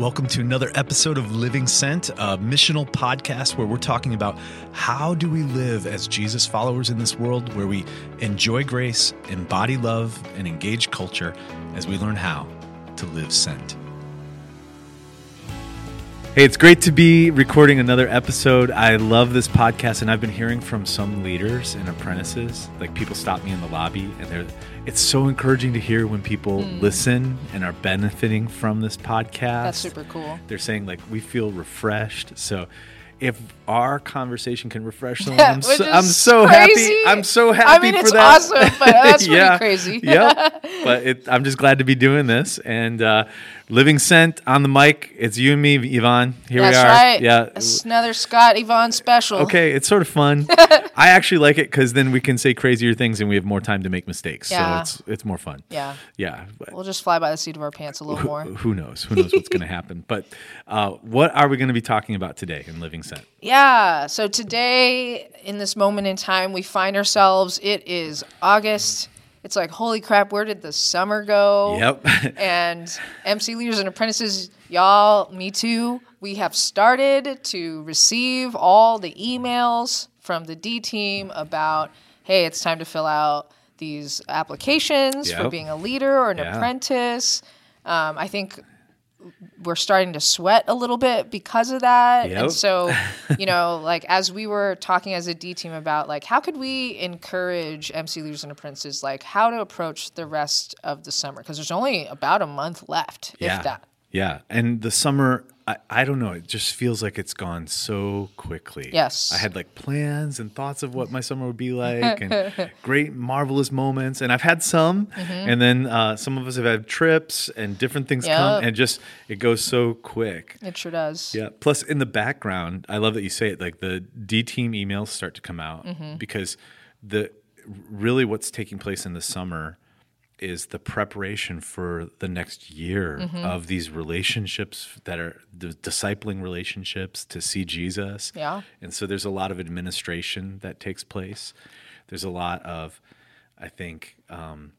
Welcome to another episode of Living Sent, a missional podcast where we're talking about how do we live as Jesus followers in this world where we enjoy grace, embody love, and engage culture as we learn how to live sent. Hey, it's great to be recording another episode. I love this podcast, and I've been hearing from some leaders and apprentices. Like people stop me in the lobby, and they're. It's so encouraging to hear when people Hmm. listen and are benefiting from this podcast. That's super cool. They're saying like we feel refreshed. So if our conversation can refresh someone, Yeah, I'm, so, I'm so crazy. happy. I'm so happy I mean, for it's that. awesome, but that's pretty crazy. yeah, But it, I'm just glad to be doing this and uh, living sent on the mic. It's you and me, Yvonne. Here That's we are. That's right. Yeah. It's another Scott Yvonne special. Okay, it's sort of fun. I actually like it because then we can say crazier things and we have more time to make mistakes. Yeah. So it's it's more fun. Yeah. Yeah. But We'll just fly by the seat of our pants a little more. who knows? Who knows what's going to happen? But uh, what are we going to be talking about today in Living Sent? Yeah. So today, in this moment in time, we find ourselves. It is August. It's like, holy crap, where did the summer go? Yep. and MC leaders and apprentices, y'all, me too. We have started to receive all the emails from the D team about, hey, it's time to fill out these applications for being a leader or an Yeah. apprentice. Um, I think we're starting to sweat a little bit because of that. Yep. And so, you know, like as we were talking as a D team about like how could we encourage MC leaders and apprentices like how to approach the rest of the summer because there's only about a month left, yeah. if that. Yeah. And the summer, I, I don't know, it just feels like it's gone so quickly. Yes. I had like plans and thoughts of what my summer would be like and great, marvelous moments. And I've had some. Mm-hmm. And then uh, some of us have had trips and different things come and just, it goes so quick. It sure does. Yeah. Plus, in the background, I love that you say it. Like the D team emails start to come out Mm-hmm. because the really what's taking place in the summer is the preparation for the next year Mm-hmm. of these relationships that are the discipling relationships to see Jesus. Yeah. And so there's a lot of administration that takes place. There's a lot of, I think, um,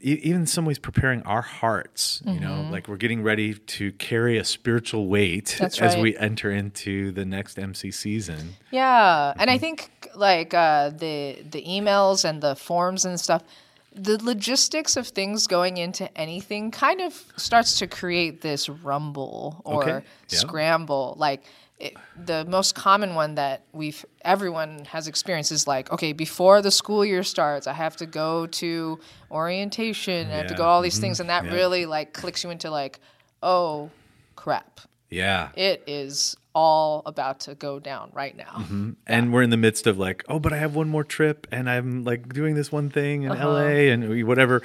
even in some ways preparing our hearts you know like we're getting ready to carry a spiritual weight Mm-hmm. As we enter into the next mc season Yeah, and I think like uh, the the emails and the forms and stuff, the logistics of things going into anything kind of starts to create this rumble or Okay, yeah. scramble. Like it, the most common one that we've everyone has experienced is like, okay, before the school year starts, I have to go to orientation, I have to go all these mm-hmm. things, and that yeah. really like clicks you into like, oh crap, yeah it is all about to go down right now. Mm-hmm. and we're in the midst of like oh but i have one more trip and i'm like doing this one thing in Uh-huh. la and whatever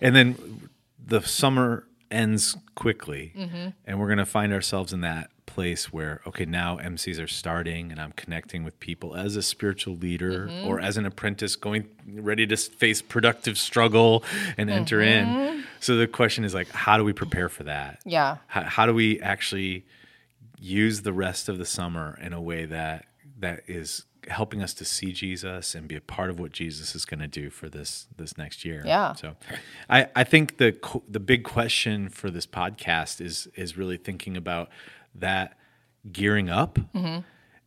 and then the summer ends quickly Mm-hmm. and we're going to find ourselves in that place where okay now mcs are starting and i'm connecting with people as a spiritual leader Mm-hmm. or as an apprentice going ready to face productive struggle and enter Mm-hmm. in so the question is like how do we prepare for that Yeah. how, how do we actually use the rest of the summer in a way that that is helping us to see Jesus and be a part of what Jesus is going to do for this this next year. Yeah. So, I I think the the big question for this podcast is is really thinking about that gearing up Mm-hmm.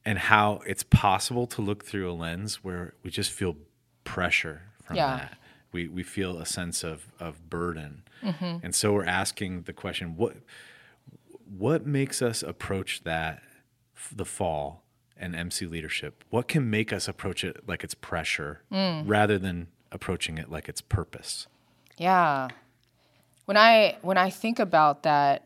and how it's possible to look through a lens where we just feel pressure from Yeah. that. We we feel a sense of of burden, Mm-hmm. and so we're asking the question: what what makes us approach that the fall and MC leadership? What can make us approach it like it's pressure Mm. rather than approaching it like it's purpose? Yeah. When I when I think about that,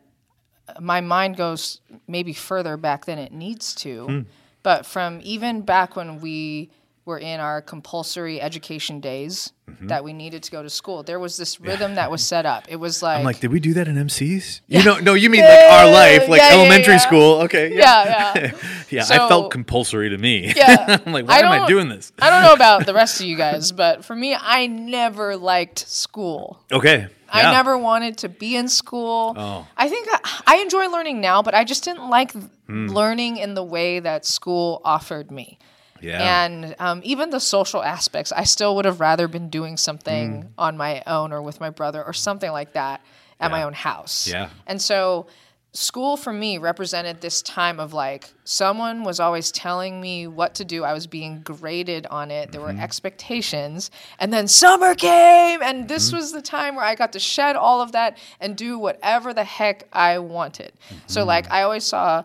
my mind goes maybe further back than it needs to. Hmm. But from even back when we were in our compulsory education days that we needed to go to school, there was this rhythm that was set up. It was like, I'm like, did we do that in MCs? You know, no, you mean like our life, like Yeah, yeah, elementary yeah. school. Okay, yeah, yeah, yeah. yeah. I felt compulsory to me. Yeah. I'm like, why am I doing this? I don't know about the rest of you guys, but for me, I never liked school. Okay, I never wanted to be in school. Oh. I think I, I enjoy learning now, but I just didn't like Hmm. learning in the way that school offered me. Yeah. And um, even the social aspects, I still would have rather been doing something Mm. on my own or with my brother or something like that at my own house. Yeah. And so school for me represented this time of like someone was always telling me what to do. I was being graded on it. There were Mm-hmm. expectations. And then summer came and this Mm-hmm. was the time where I got to shed all of that and do whatever the heck I wanted. So Mm-hmm. like I always saw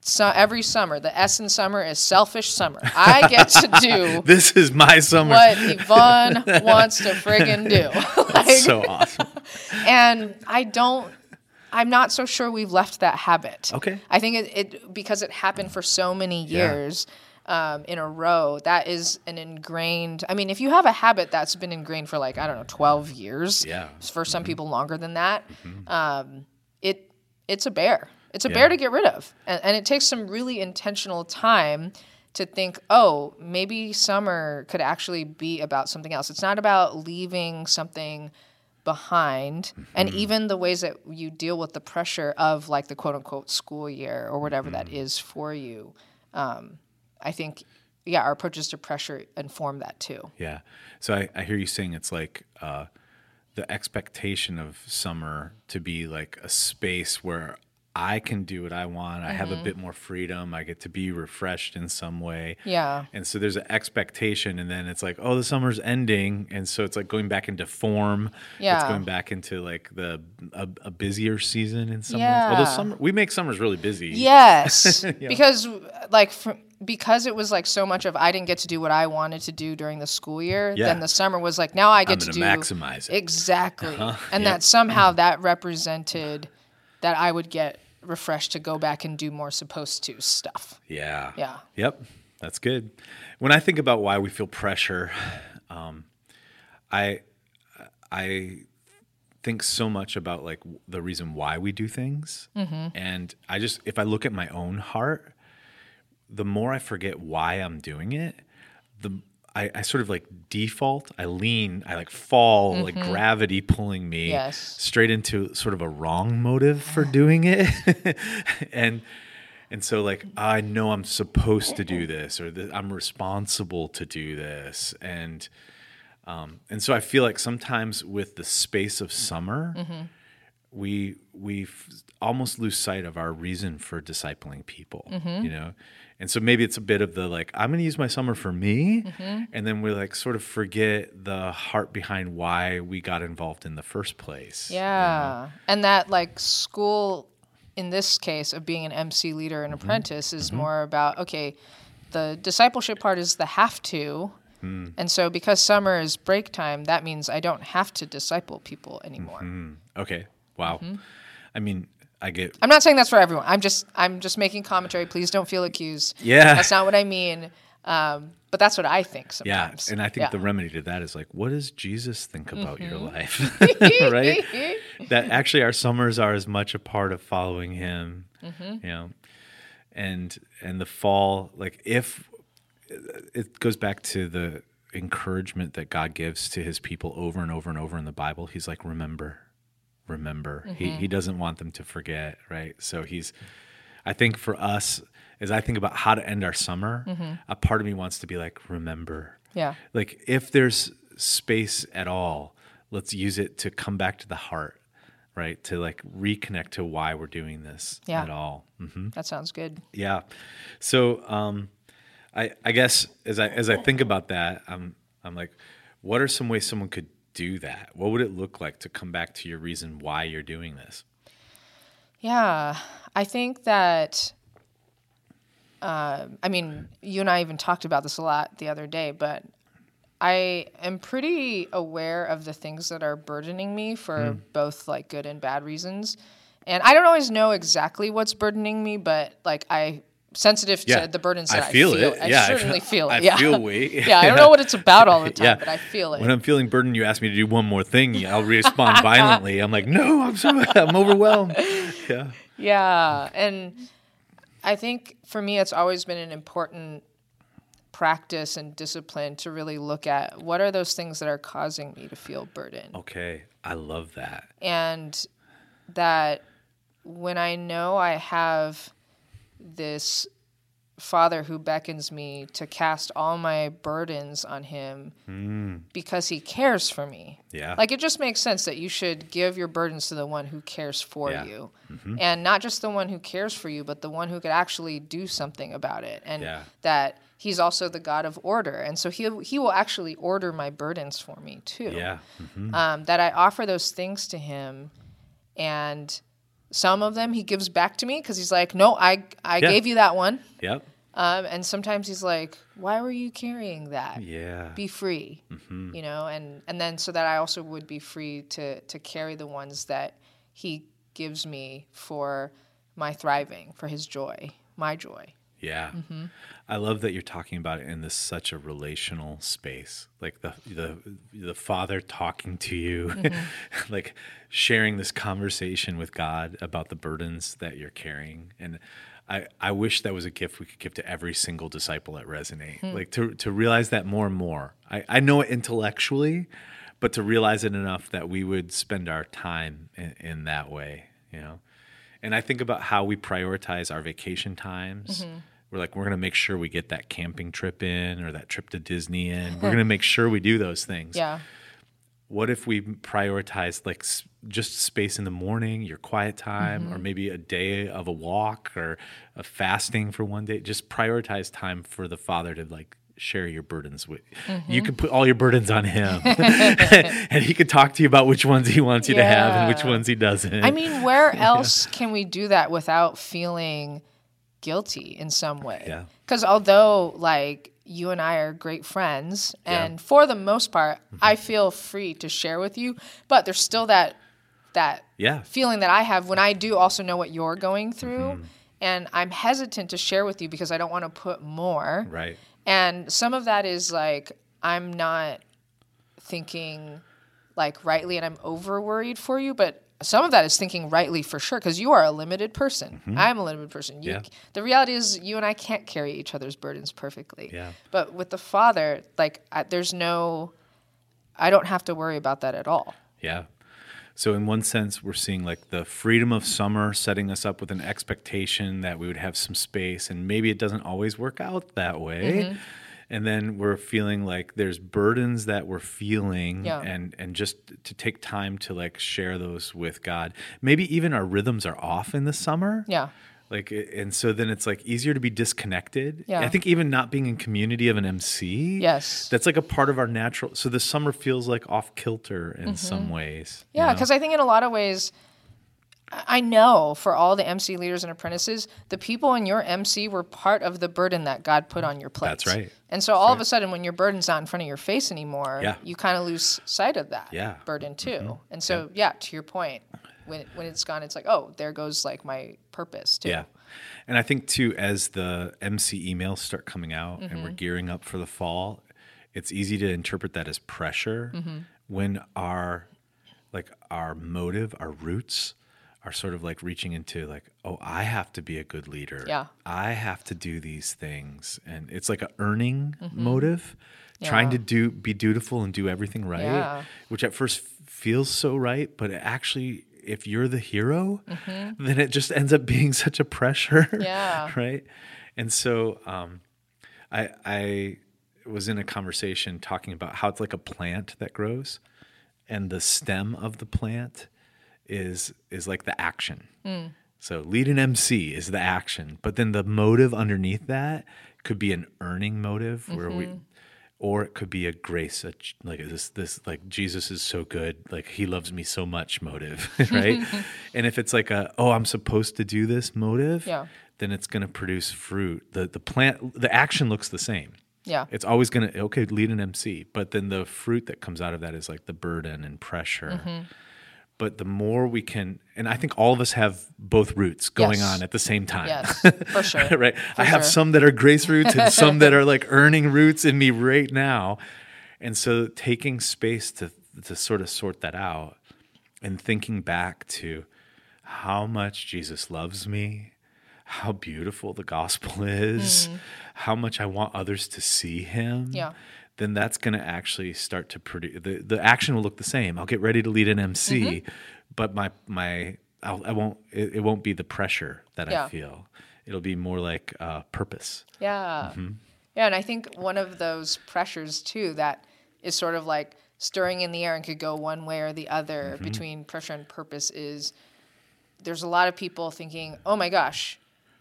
so every summer, the S in summer is selfish summer. I get to do This is my summer. what Yvonne wants to friggin' do. like, so awesome. and I don't. I'm not so sure we've left that habit. Okay. I think it, it because it happened for so many Yeah. years um, in a row. That is an ingrained. I mean, if you have a habit that's been ingrained for like I don't know, 12 years. Yeah. Mm-hmm. For some people, longer than that. Um, it it's a bear. It's a Yeah. bear to get rid of, and, and it takes some really intentional time to think, oh, maybe summer could actually be about something else. It's not about leaving something behind and even the ways that you deal with the pressure of like the quote unquote school year or whatever that is for you um, i think yeah our approaches to pressure inform that too Yeah. So I, I hear you saying it's like uh, the expectation of summer to be like a space where I can do what I want. I Mm-hmm. have a bit more freedom. I get to be refreshed in some way. yeah And so there's an expectation, and then it's like, oh, the summer's ending, and so it's like going back into form. Yeah. It's going back into like the a, a busier season in some ways. Yeah. Although summer, we make summers really busy. yes because like for, because it was like so much of i didn't get to do what i wanted to do during the school year Yeah. then the summer was like now i get I'm to do maximize it. exactly and Yep. that somehow that represented that i would get refreshed to go back and do more supposed to stuff Yeah. Yeah. Yep. That's good. When I think about why we feel pressure, um, I I think so much about like the reason why we do things, and I just if I look at my own heart, the more I forget why I'm doing it, the I, I sort of like default. I lean. I like fall, like mm-hmm. gravity pulling me Yes. straight into sort of a wrong motive for doing it, and and so like I know I'm supposed to do mm-hmm. this, or that I'm responsible to do this, and um, and so I feel like sometimes with the space of summer, mm-hmm. we we almost lose sight of our reason for discipling people you know and so maybe it's a bit of the like i'm going to use my summer for me mm-hmm. and then we like sort of forget the heart behind why we got involved in the first place Yeah. And that like school in this case of being an MC leader and mm-hmm. apprentice is mm-hmm. more about okay, the discipleship part is the have to. Mm. And so because summer is break time, that means I don't have to disciple people anymore. okay. Wow. I mean i get I'm not saying that's for everyone. I'm just I'm just making commentary. Please don't feel accused. Yeah. That's not what I mean. Um, but that's what I think yeah sometimes. and i think Yeah. the remedy to that is like what does jesus think about your Mm-hmm. life right that actually our summers are as much a part of following him Mm-hmm. you know and and the fall like if it goes back to the encouragement that god gives to his people over and over and over in the bible he's like remember remember he, Mm-hmm. he doesn't want them to forget right so he's i think for us as i think about how to end our summer a part of me wants to be like remember Yeah. like if there's space at all let's use it to come back to the heart right to like reconnect to why we're doing this Yeah. at all hmm That sounds good. yeah so um i i guess as i as i think about that i'm i'm like what are some ways someone could do that what would it look like to come back to your reason why you're doing this Yeah, I think that. Um, I mean, you and I even talked about this a lot the other day, but I am pretty aware of the things that are burdening me for both like good and bad reasons. And I don't always know exactly what's burdening me, but like I sensitive Yeah, to the burdens I that I feel feel. it. I Yeah, I certainly feel- feel it. I yeah. feel weight. yeah, I don't know what it's about all the time, but I feel it. When I'm feeling burdened, you ask me to do one more thing, I'll respond violently. I'm like, no, I'm so I'm overwhelmed. Yeah. Yeah, and I think for me, it's always been an important practice and discipline to really look at what are those things that are causing me to feel burdened, Okay. I love that. and that when I know I have this father who beckons me to cast all my burdens on him hmm. because he cares for me. Yeah. Like it just makes sense that you should give your burdens to the one who cares for Yeah. you. Mm-hmm. And not just the one who cares for you, but the one who could actually do something about it. And Yeah. that he's also the God of order. And so he he will actually order my burdens for me too Yeah. Mm-hmm. um, that I offer those things to him, and some of them he gives back to me because he's like, "No, I I Yeah. gave you that one," Yep. um, and sometimes he's like, "Why were you carrying that? Yeah. Be free," you know, and and then so that I also would be free to to carry the ones that he gives me for my thriving, for his joy, my joy. Yeah. Mm-hmm. I love that you're talking about it in this such a relational space. Like the the the father talking to you, mm-hmm. like sharing this conversation with God about the burdens that you're carrying. And I, I wish that was a gift we could give to every single disciple at Resonate. Hmm. Like to to realize that more and more. I, I know it intellectually, but to realize it enough that we would spend our time in, in that way, you know. And I think about how we prioritize our vacation times. We're like, we're going to make sure we get that camping trip in or that trip to Disney in. We're going to make sure we do those things. Yeah, What if we prioritize like s- just space in the morning, your quiet time, Mm-hmm. or maybe a day of a walk or a fasting for one day? Just prioritize time for the Father to like share your burdens with. Mm-hmm. You can put all your burdens on Him, and He can talk to you about which ones He wants you to have and which ones He doesn't. I mean, where else can we do that without feeling guilty in some way? Yeah. Because although, like, you and I are great friends, Yeah. Mm-hmm. and for the most part, I feel free to share with you, but there's still that that yeah, feeling that I have when I do also know what you're going through, Mm-hmm. And I'm hesitant to share with you because I don't want to put more. right. And some of that is like I'm not thinking like rightly and I'm over worried for you, but some of that is thinking rightly for sure because you are a limited person. I'm a limited person. You, Mm-hmm. Yeah. The reality is you and I can't carry each other's burdens perfectly. Yeah. But with the Father, like I, there's no, I don't have to worry about that at all. Yeah. So in one sense, we're seeing like the freedom of summer setting us up with an expectation that we would have some space, and maybe it doesn't always work out that way. Mm-hmm. And then we're feeling like there's burdens that we're feeling, Yeah. and and just to take time to like share those with God. Maybe even our rhythms are off in the summer. Yeah. Like, and so then it's like easier to be disconnected. Yeah. I think even not being in community of an MC. Yes. That's like a part of our natural. So the summer feels like off kilter in some ways. you Mm-hmm. Yeah, know? because I think in a lot of ways, I know for all the MC leaders and apprentices, the people in your MC were part of the burden that God put on your plate. That's right. And so all of a sudden, when your burden's not in front of your face anymore, Yeah. you kind of lose sight of that Yeah. Mm-hmm. burden too. And so, yeah. to your point, when when it's gone, it's like, oh, there goes like my purpose too. Yeah. And I think too, as the MC emails start coming out and Mm-hmm. we're gearing up for the fall, it's easy to interpret that as pressure Mm-hmm. when our like our motive, our roots are sort of like reaching into like, oh, I have to be a good leader. Yeah. I have to do these things. And it's like a earning motive, trying Mm-hmm. Yeah. to do be dutiful and do everything right. Yeah. Which at first feels so right, but it actually if you're the hero, then it just ends up being such a pressure. Mm-hmm. Yeah. right. And so um, I I was in a conversation talking about how it's like a plant that grows, and the stem of the plant is is like the action. Mm. So lead an MC is the action, but then the motive underneath that could be an earning motive where we Mm-hmm. Or it could be a grace a, like this this like Jesus is so good like he loves me so much motive right and if it's like a oh I'm supposed to do this motive Yeah. then it's going to produce fruit the the plant the action looks the same Yeah. it's always going to okay lead an MC but then the fruit that comes out of that is like the burden and pressure Mm-hmm. But the more we can and I think all of us have both roots going Yes. on at the same time Yes, for sure. right? I have sure. some that are grace roots and some that are like earning roots in me right now. And so taking space to to sort of sort that out and thinking back to how much Jesus loves me, how beautiful the gospel is, mm-hmm. how much I want others to see him. Yeah. Then that's going to actually start to produce the, the action will look the same. I'll get ready to lead an MC, Mm-hmm. but my my I'll, I won't it, it won't be the pressure that Yeah. I feel it'll be more like uh, purpose. Yeah. Mm-hmm. Yeah, and I think one of those pressures too that is sort of like stirring in the air and could go one way or the other Mm-hmm. between pressure and purpose is there's a lot of people thinking, "Oh my gosh,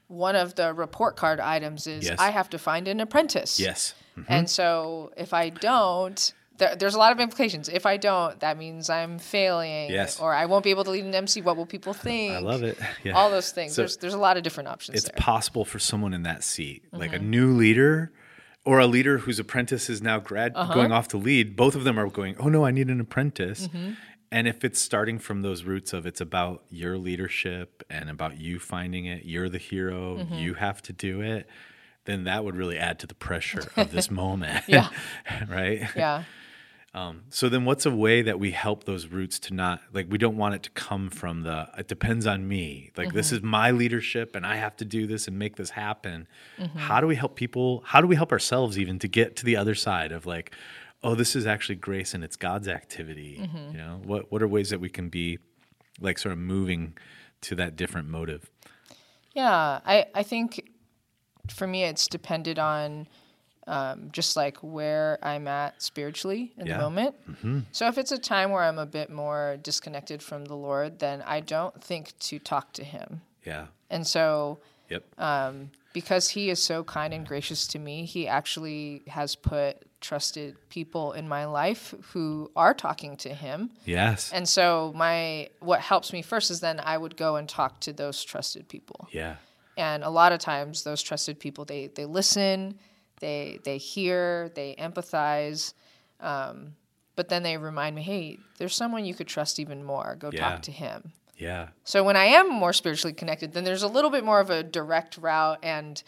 one of the report card items is Yes. I have to find an apprentice." Yes. And so if I don't, there, there's a lot of implications. If I don't, that means I'm failing, Yes. or I won't be able to lead an MC. What will people think? I love it. Yeah. All those things. So- there's there's a lot of different options it's there. Mm-hmm. possible for someone in that seat, like a new leader or a leader whose apprentice is now grad Uh-huh. going off to lead. Both of them are going, "Oh no, I need an apprentice." Mm-hmm. And if it's starting from those roots of it's about your leadership and about you finding it, you're the hero, Mm-hmm. you have to do it, then that would really add to the pressure of this moment. Yeah. right? yeah. Um, So then what's a way that we help those roots to not like we don't want it to come from the it depends on me. Like this mm-hmm. is my leadership and I have to do this and make this happen. Mm-hmm. How do we help people how do we help ourselves even to get to the other side of like oh this is actually grace and it's God's activity, mm-hmm. you know? What what are ways that we can be like sort of moving to that different motive? Yeah, I, I think for me it's depended on um, just like where I'm at spiritually in Yeah. the moment. So if it's a time where I'm a bit more disconnected from the Lord, then I don't think to talk to Him. Yeah. And so Yep. Um, because He is so kind and gracious to me, He actually has put trusted people in my life who are talking to Him. yes. And so my what helps me first is then I would go and talk to those trusted people. yeah. And a lot of times those trusted people they they listen they they hear they empathize um, but then they remind me hey there's someone you could trust even more go Yeah. talk to him Yeah. so when i am more spiritually connected then there's a little bit more of a direct route and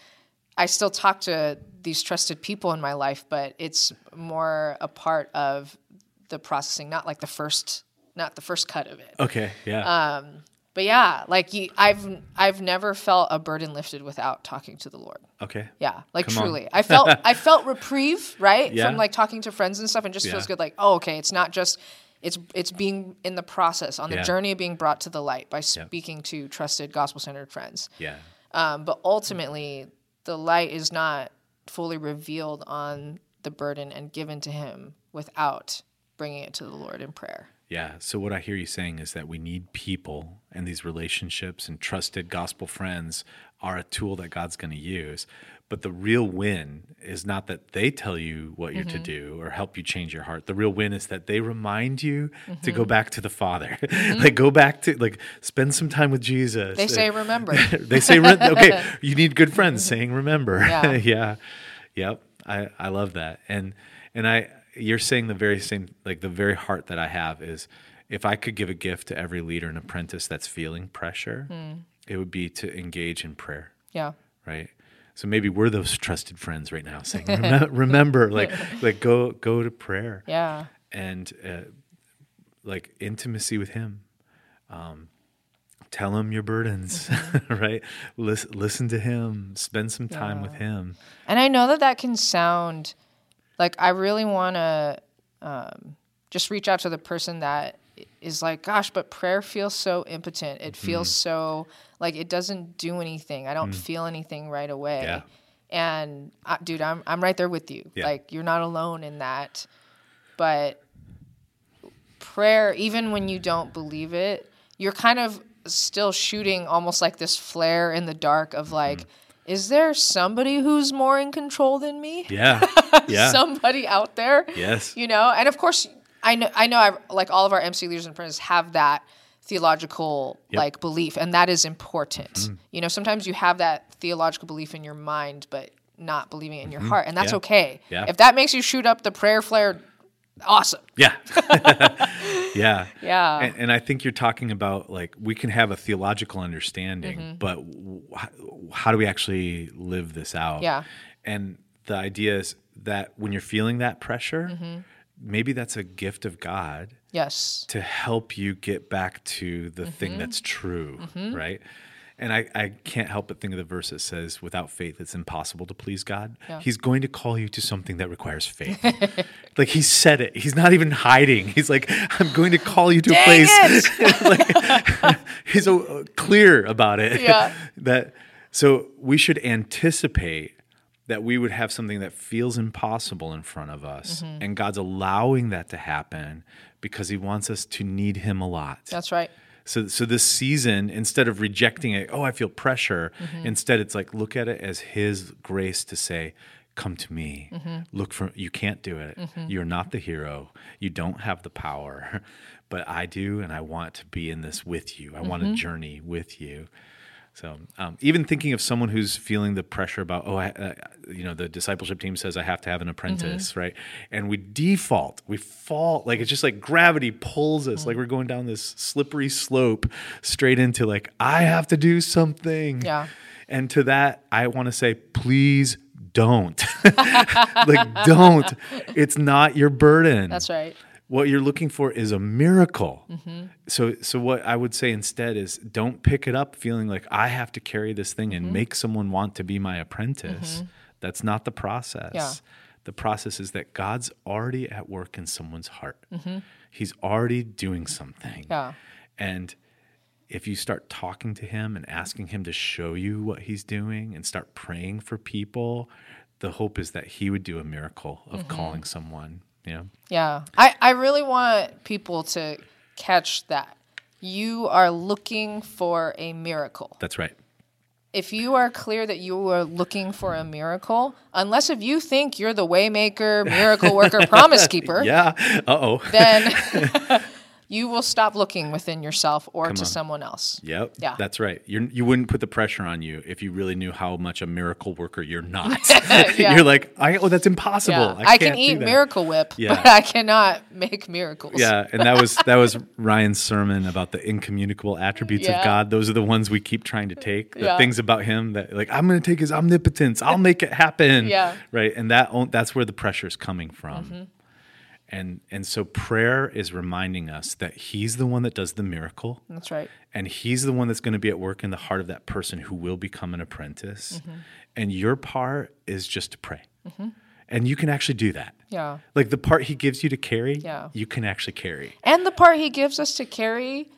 i still talk to these trusted people in my life but it's more a part of the processing not like the first not the first cut of it Okay. Yeah. Uh, but yeah like you, i've i've never felt a burden lifted without talking to the lord okay. yeah like Come truly i felt i felt reprieve right Yeah. from like talking to friends and stuff and just Yeah. feels good like oh okay it's not just it's it's being in the process on the Yeah. journey of being brought to the light by speaking to trusted gospel centered friends Yeah. um, but ultimately the light is not fully revealed on the burden and given to him without bringing it to the lord in prayer Yeah. So what I hear you saying is that we need people and these relationships and trusted gospel friends are a tool that God's going to use. But the real win is not that they tell you what you're to mm-hmm. do or help you change your heart. The real win is that they remind you to go mm-hmm. back to the Father. Mm-hmm. like go back to like spend some time with Jesus. they say remember they say re- okay, you need good friends saying remember. Yeah. yeah. Yep. I, I love that. And and I you're saying the very same like the very heart that I have is if I could give a gift to every leader and apprentice that's feeling pressure, it would be to engage in prayer, yeah. Right? So maybe we're those trusted friends right now saying remember, remember like like go go to prayer. Yeah. And uh, like intimacy with him. Um, tell him your burdens right? Listen, listen to him. Spend some time with him. And I know that that can sound like I really want to um, just reach out to the person that is like, gosh, but prayer feels so impotent. It feels so like it doesn't do anything. I don't feel anything right away. Yeah. And uh, dude, I'm I'm right there with you. Yeah. Like you're not alone in that. But prayer, even when you don't believe it, you're kind of still shooting almost like this flare in the dark of like, is there somebody who's more in control than me? yeah yeah Somebody out there? yes You know, and of course, I know, I know, I like all of our MC leaders and apprentices have that theological Yep. like belief, and that is important. Mm-hmm. You know, sometimes you have that theological belief in your mind, but not believing it in your mm-hmm. heart, and that's Yeah. okay. Yeah. If that makes you shoot up the prayer flare, awesome. yeah yeah Yeah. and, and i think you're talking about like we can have a theological understanding Mm-hmm. but w- how, do we actually live this out Yeah. and the idea is that when you're feeling that pressure Mm-hmm. maybe that's a gift of god Yes. to help you get back to the thing Mm-hmm. that's true, right? And I, I can't help but think of the verse that says, without faith, it's impossible to please God. Yeah. He's going to call you to something that requires faith. like he said it. He's not even hiding. He's like, I'm going to call you to a Dang place. like, he's so uh, clear about it. Yeah. that So we should anticipate that we would have something that feels impossible in front of us. Mm-hmm. And God's allowing that to happen because He wants us to need Him a lot. That's right. So, so this season, instead of rejecting it, oh, I feel pressure. Mm-hmm. Instead, it's like look at it as His grace to say, "Come to me. Mm-hmm. Look for you can't do it. You're not the hero. You don't have the power, but I do, and I want to be in this with you. I want Mm-hmm. to journey with you." So, um, even thinking of someone who's feeling the pressure about, oh, I, uh, you know, the discipleship team says I have to have an apprentice, right? And we default, we fall, like it's just like gravity pulls us, like we're going down this slippery slope straight into like, I have to do something. Yeah. And to that, I want to say, please don't. like, don't. It's not your burden That's right. What you're looking for is a miracle. Mm-hmm. So so what I would say instead is don't pick it up feeling like I have to carry this thing and mm-hmm. make someone want to be my apprentice. Mm-hmm. That's not the process. Yeah. The process is that God's already at work in someone's heart. He's already doing something. Yeah. And if you start talking to him and asking him to show you what he's doing and start praying for people, the hope is that he would do a miracle of calling someone, you know. Yeah. I, I really want people to catch that. You are looking for a miracle. That's right. If you are clear that you are looking for a miracle, unless if you think you're the waymaker, miracle worker, promise keeper, Yeah. Uh oh. then you will stop looking within yourself or to on. someone else. Yep. Yeah. That's right. You're, you wouldn't put the pressure on you if you really knew how much a miracle worker you're not. Yeah. You're like, I, oh, that's impossible. Yeah. I, I, can eat. Miracle Whip, Yeah. but I cannot make miracles. Yeah, and that was that was Ryan's sermon about the incommunicable attributes of God. Those are the ones we keep trying to take. The things about Him that like I'm going to take His omnipotence. I'll make it happen. Yeah. Mm-hmm. Right, and that that's where the pressure is coming from. And and so prayer is reminding us that He's the one that does the miracle. That's right. and he's the one that's going to be at work in the heart of that person who will become an apprentice mm-hmm. and your part is just to pray mm-hmm. and you can actually do that Yeah. like the part he gives you to carry Yeah. you can actually carry And the part he gives us to carry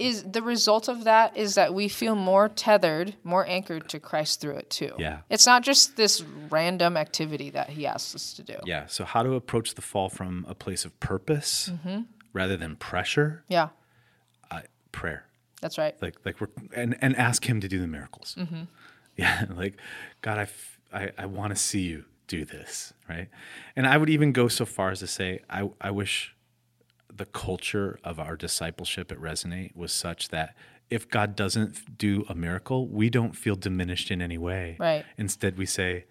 is the result of that is that we feel more tethered, more anchored to Christ through it too. Yeah. It's not just this random activity that he asks us to do. yeah so how to approach the fall from a place of purpose rather than pressure Yeah. uh, prayer That's right. like like we're and and ask him to do the miracles yeah like god i f- i, I want to see you do this right and i would even go so far as to say i i wish the culture of our discipleship at resonate was such that if god doesn't do a miracle we don't feel diminished in any way Right. instead we say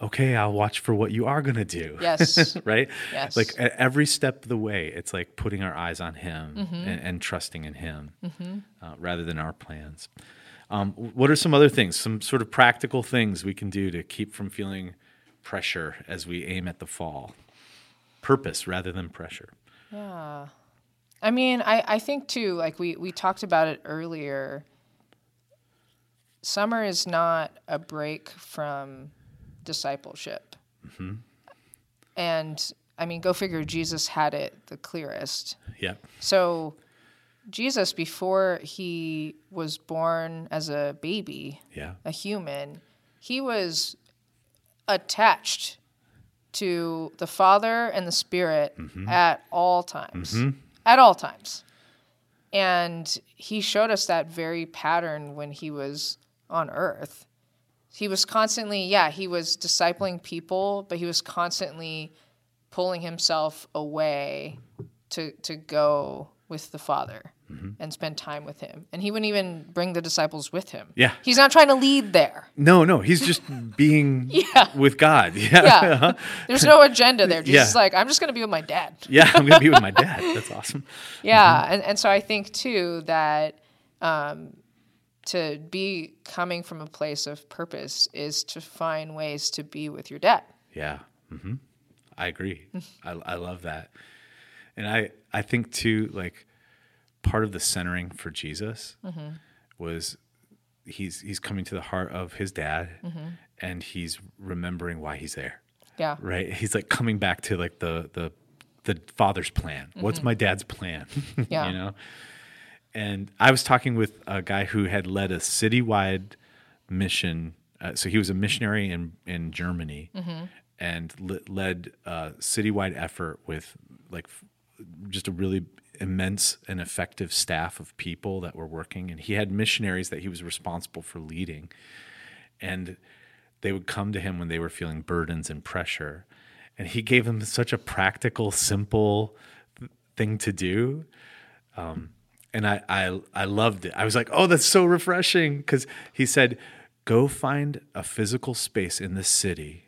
okay i'll watch for what you are going to do Yes. right? Yes. Like at every step of the way, it's like putting our eyes on Him Mm-hmm. and, and trusting in Him uh, rather than our plans. Um, what are some other things, some sort of practical things we can do to keep from feeling pressure as we aim at the fall? Purpose rather than pressure. Yeah. I mean, I, I think too, like we, we talked about it earlier, summer is not a break from discipleship. Mm-hmm. And I mean, go figure, Jesus had it the clearest. Yeah. So, Jesus, before he was born as a baby, Yeah. a human, he was attached to the Father and the Spirit mm-hmm. at all times. Mm-hmm. At all times. And he showed us that very pattern when he was on earth. He was constantly, yeah, he was discipling people, but he was constantly pulling himself away to to go with the Father and spend time with him. And he wouldn't even bring the disciples with him. Yeah. He's not trying to lead there. No, no, he's just being Yeah. with God. Yeah. Yeah. There's no agenda there. Jesus Yeah. is like, I'm just going to be with my dad. Yeah, I'm going to be with my dad. That's awesome. Yeah. Mm-hmm. And, and so I think, too, that um, to be coming from a place of purpose is to find ways to be with your dad. Yeah, hmm I agree. I, I love that, and I I think too like part of the centering for Jesus mm-hmm. was he's he's coming to the heart of his dad, mm-hmm. and he's remembering why he's there. Yeah. Right? He's like coming back to like the the the father's plan. What's mm-hmm. my dad's plan? Yeah. you know. And I was talking with a guy who had led a citywide mission. Uh, so he was a missionary in in Germany, and le- led a citywide effort with like just a really immense and effective staff of people that were working. And he had missionaries that he was responsible for leading, and they would come to him when they were feeling burdens and pressure, and he gave them such a practical, simple thing to do um, and I, I I loved it. I was like, "Oh, that's so refreshing." Because he said, "Go find a physical space in the city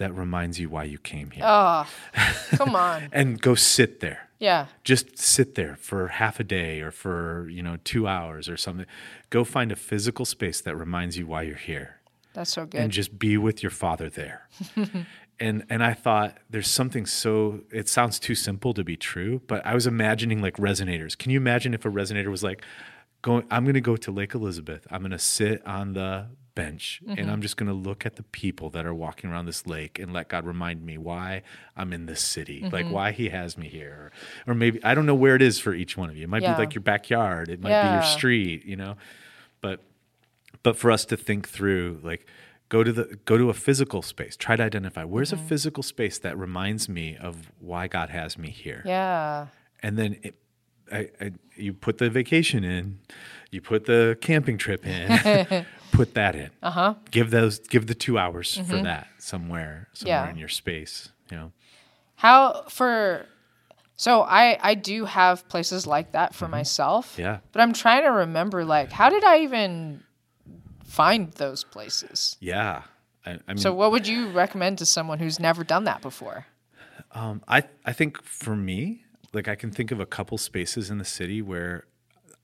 that reminds you why you came here, Oh, come on. and go sit there. Yeah. Just sit there for half a day or for you know two hours or something. Go find a physical space that reminds you why you're here." That's so good. and just be with your father there. and and I thought there's something so it sounds too simple to be true, but I was imagining like resonators. Can you imagine if a resonator was like going I'm going to go to Lake Elizabeth. I'm going to sit on the bench and I'm just going to look at the people that are walking around this lake and let God remind me why I'm in this city, like why he has me here. Or maybe I don't know where it is for each one of you. It might Yeah. be like your backyard, it might be your street, you know. But but for us to think through like go to the go to a physical space try to identify where's Mm-hmm. a physical space that reminds me of why god has me here yeah. and then it, I, I, you put the vacation in you put the camping trip in put that in uh-huh give those give the two hours for that somewhere somewhere Mm-hmm. Yeah. in your space you know How for so I I do have places like that for myself. Mm-hmm. Yeah. But I'm trying to remember like how did I even find those places? yeah I, I mean, So what would you recommend to someone who's never done that before? Um, I I think for me, like I can think of a couple spaces in the city where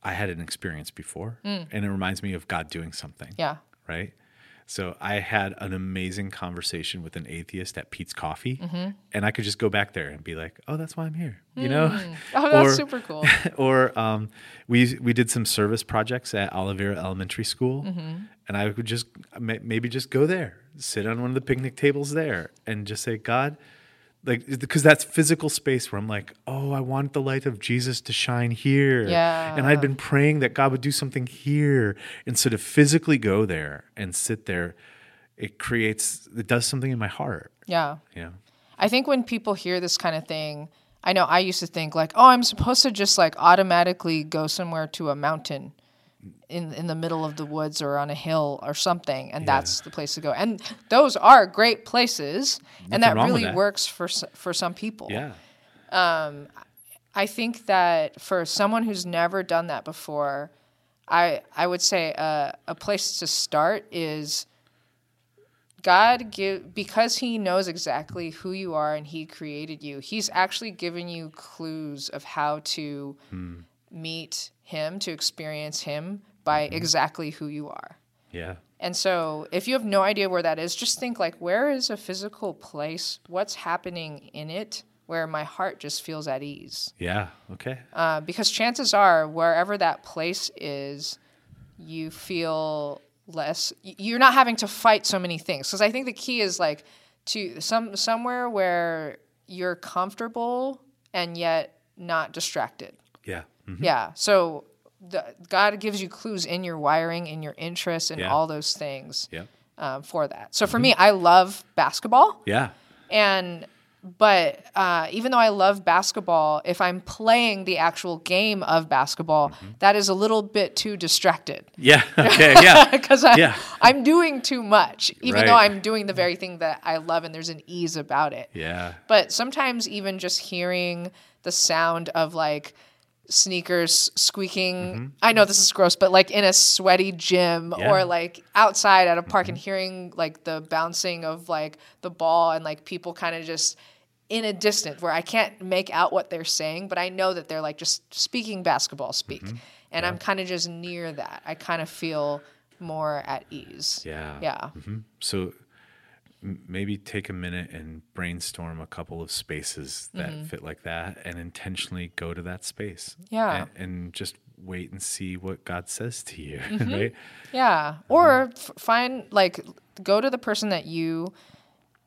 I had an experience before, mm. and it reminds me of God doing something. Yeah. Right. So I had an amazing conversation with an atheist at Peet's Coffee, mm-hmm. and I could just go back there and be like, "Oh, that's why I'm here," you know. Mm. Oh, that's Or- super cool. or um, we we did some service projects at Oliveira Elementary School, mm-hmm. and I would just maybe just go there, sit on one of the picnic tables there, and just say, God, like because that's physical space where I'm like, oh, I want the light of Jesus to shine here, Yeah. and I'd been praying that God would do something here, instead of physically go there and sit there. It creates, it does something in my heart, Yeah. Yeah. I think when people hear this kind of thing, I know I used to think like, oh, I'm supposed to just like automatically go somewhere to a mountain in in the middle of the woods or on a hill or something, and that's the place to go. And those are great places, and that really that. works for for some people. Yeah, I think that for someone who's never done that before, I I would say uh, a place to start is God give because He knows exactly who you are and He created you. He's actually given you clues of how to meet Him, to experience Him by exactly who you are. yeah, And so, if you have no idea where that is, just think like, where is a physical place? What's happening in it where my heart just feels at ease? yeah. Okay. Uh, because chances are, wherever that place is, you feel less. You're not having to fight so many things. Because I think the key is like to some somewhere where you're comfortable and yet not distracted. Yeah. Mhm. Yeah. So the, God gives you clues in your wiring, in your interests, and Yeah. all those things Yeah. um, for that. So for me, I love basketball, Yeah. and but uh, even though I love basketball, if I'm playing the actual game of basketball, that is a little bit too distracted Yeah. Okay. Yeah. because I, Yeah. I'm doing too much, even though I'm doing the very thing that I love, and there's an ease about it. Yeah. But sometimes even just hearing the sound of like sneakers squeaking. Mm-hmm. I know this is gross, but like in a sweaty gym Yeah. or like outside at a park and mm-hmm. hearing like the bouncing of like the ball and like people kind of just in a distance where I can't make out what they're saying, but I know that they're like just speaking basketball speak. Mm-hmm. And I'm kind of just near that. I kind of feel more at ease. Yeah. Yeah. So m- maybe take a minute and brainstorm a couple of spaces that Mm-hmm. fit like that and intentionally go to that space. Yeah. And, and just wait and see what God says to you, Mm-hmm. right? Yeah. Or f- find like go to the person that you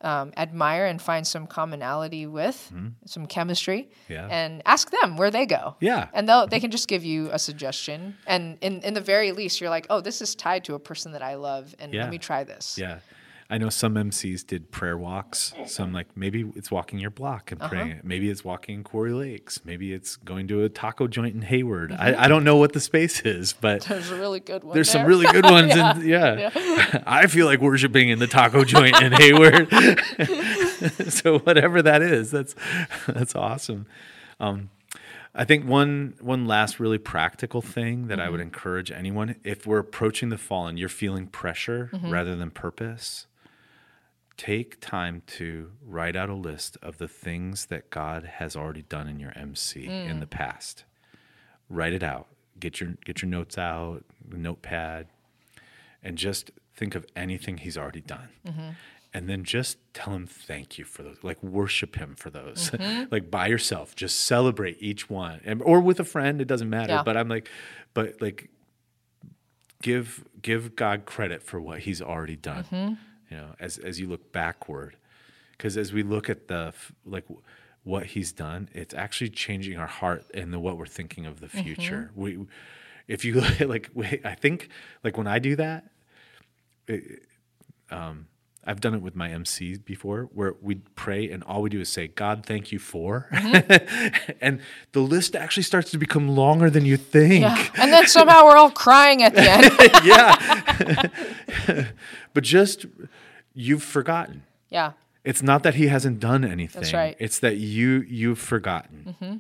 um, admire and find some commonality with, some chemistry, Mm-hmm. Yeah. and ask them where they go. Yeah. And they'll they can just give you a suggestion. And in, in the very least, you're like, oh, this is tied to a person that I love, and Yeah. let me try this. Yeah. I know some MCs did prayer walks. Some like maybe it's walking your block and uh-huh. praying it. Maybe it's walking Quarry Lakes. Maybe it's going to a taco joint in Hayward. I, mm-hmm. I don't know what the space is, but There's a really good one. there's some really good ones. Yeah. And yeah, I feel like worshiping in the taco joint in Hayward. so whatever that is, that's that's awesome. Um, I think one one last really practical thing that I would mm-hmm. encourage anyone if we're approaching the fall and you're feeling pressure mm-hmm. rather than purpose, take time to write out a list of the things that God has already done in your MC in mm. the past. Write it out. Get your get your notes out, notepad, and just think of anything he's already done. Mm-hmm. And then just tell him thank you for those. Like worship him for those. Mm-hmm. like by yourself, just celebrate each one. And, or with a friend, it doesn't matter. Yeah. But I'm like, but like give give God credit for what he's already done. Mm-hmm. You know, as as you look backward. Because as we look at the like what he's done, it's actually changing our heart and the what we're thinking of the mm-hmm. future. We if you look at like we- I think like when I do that, um, I've done it with my MCs before where we pray and all we do is say, God, thank you for. Mm-hmm. and the list actually starts to become longer than you think. Yeah. And then somehow we're all crying at the end. yeah. but just, you've forgotten. yeah. It's not that he hasn't done anything. That's right. It's that you you've forgotten. Mm-hmm.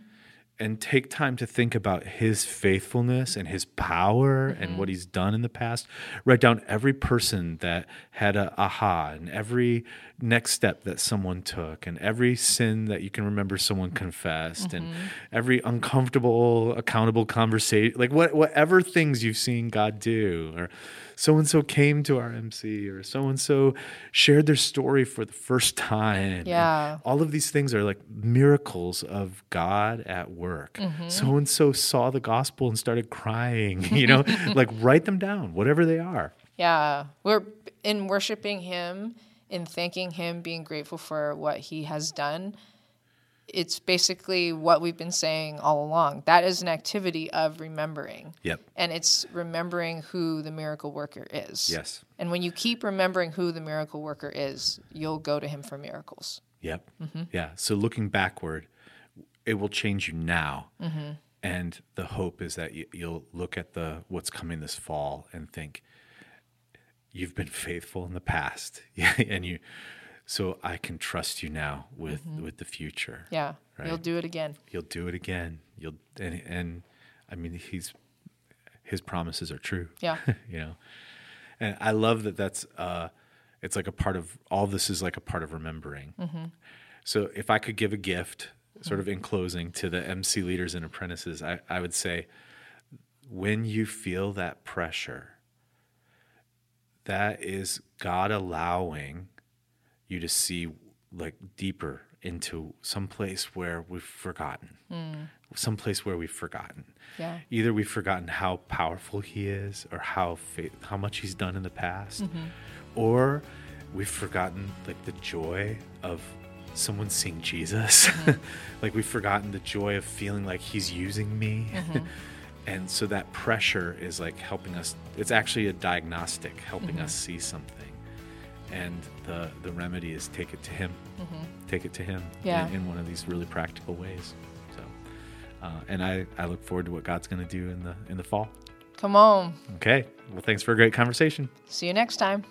And take time to think about his faithfulness and his power and what mm-hmm. he's done in the past. Write down every person that had a aha and every next step that someone took and every sin that you can remember someone confessed and mm-hmm. every uncomfortable accountable conversation like what whatever things you've seen God do or so and so came to our MC or so and so shared their story for the first time. And Yeah. all of these things are like miracles of God at work. So and so saw the gospel and started crying, you know, like write them down, whatever they are. Yeah. We're in worshiping him, in thanking him, being grateful for what he has done. It's basically what we've been saying all along. That is an activity of remembering. Yep. And it's remembering who the miracle worker is. Yes. And when you keep remembering who the miracle worker is, you'll go to him for miracles. Yep. Mm-hmm. Yeah. So looking backward, it will change you now. Mm-hmm. And the hope is that you'll look at the what's coming this fall and think, you've been faithful in the past. Yeah. And you so I can trust you now with mm-hmm. with the future. Yeah. You'll do it again. You'll do it again. You'll and, and I mean he's his promises are true. Yeah. you know. And I love that that's uh it's like a part of all this is like a part of remembering. Mm-hmm. So if I could give a gift sort mm-hmm. of in closing to the MC leaders and apprentices, I, I would say when you feel that pressure, that is God allowing you to see like deeper into some place where we've forgotten, hmm. some place where we've forgotten. Yeah. Either we've forgotten how powerful He is, or how fa- how much He's done in the past, mm-hmm. or we've forgotten like the joy of someone seeing Jesus. Mm-hmm. like we've forgotten the joy of feeling like He's using me. Mm-hmm. and so that pressure is like helping us. It's actually a diagnostic, helping us see something and the the remedy is take it to him take it to him Yeah. in, in one of these really practical ways so uh, and I, I look forward to what god's going to do in the in the fall Come on. okay well thanks for a great conversation See you next time.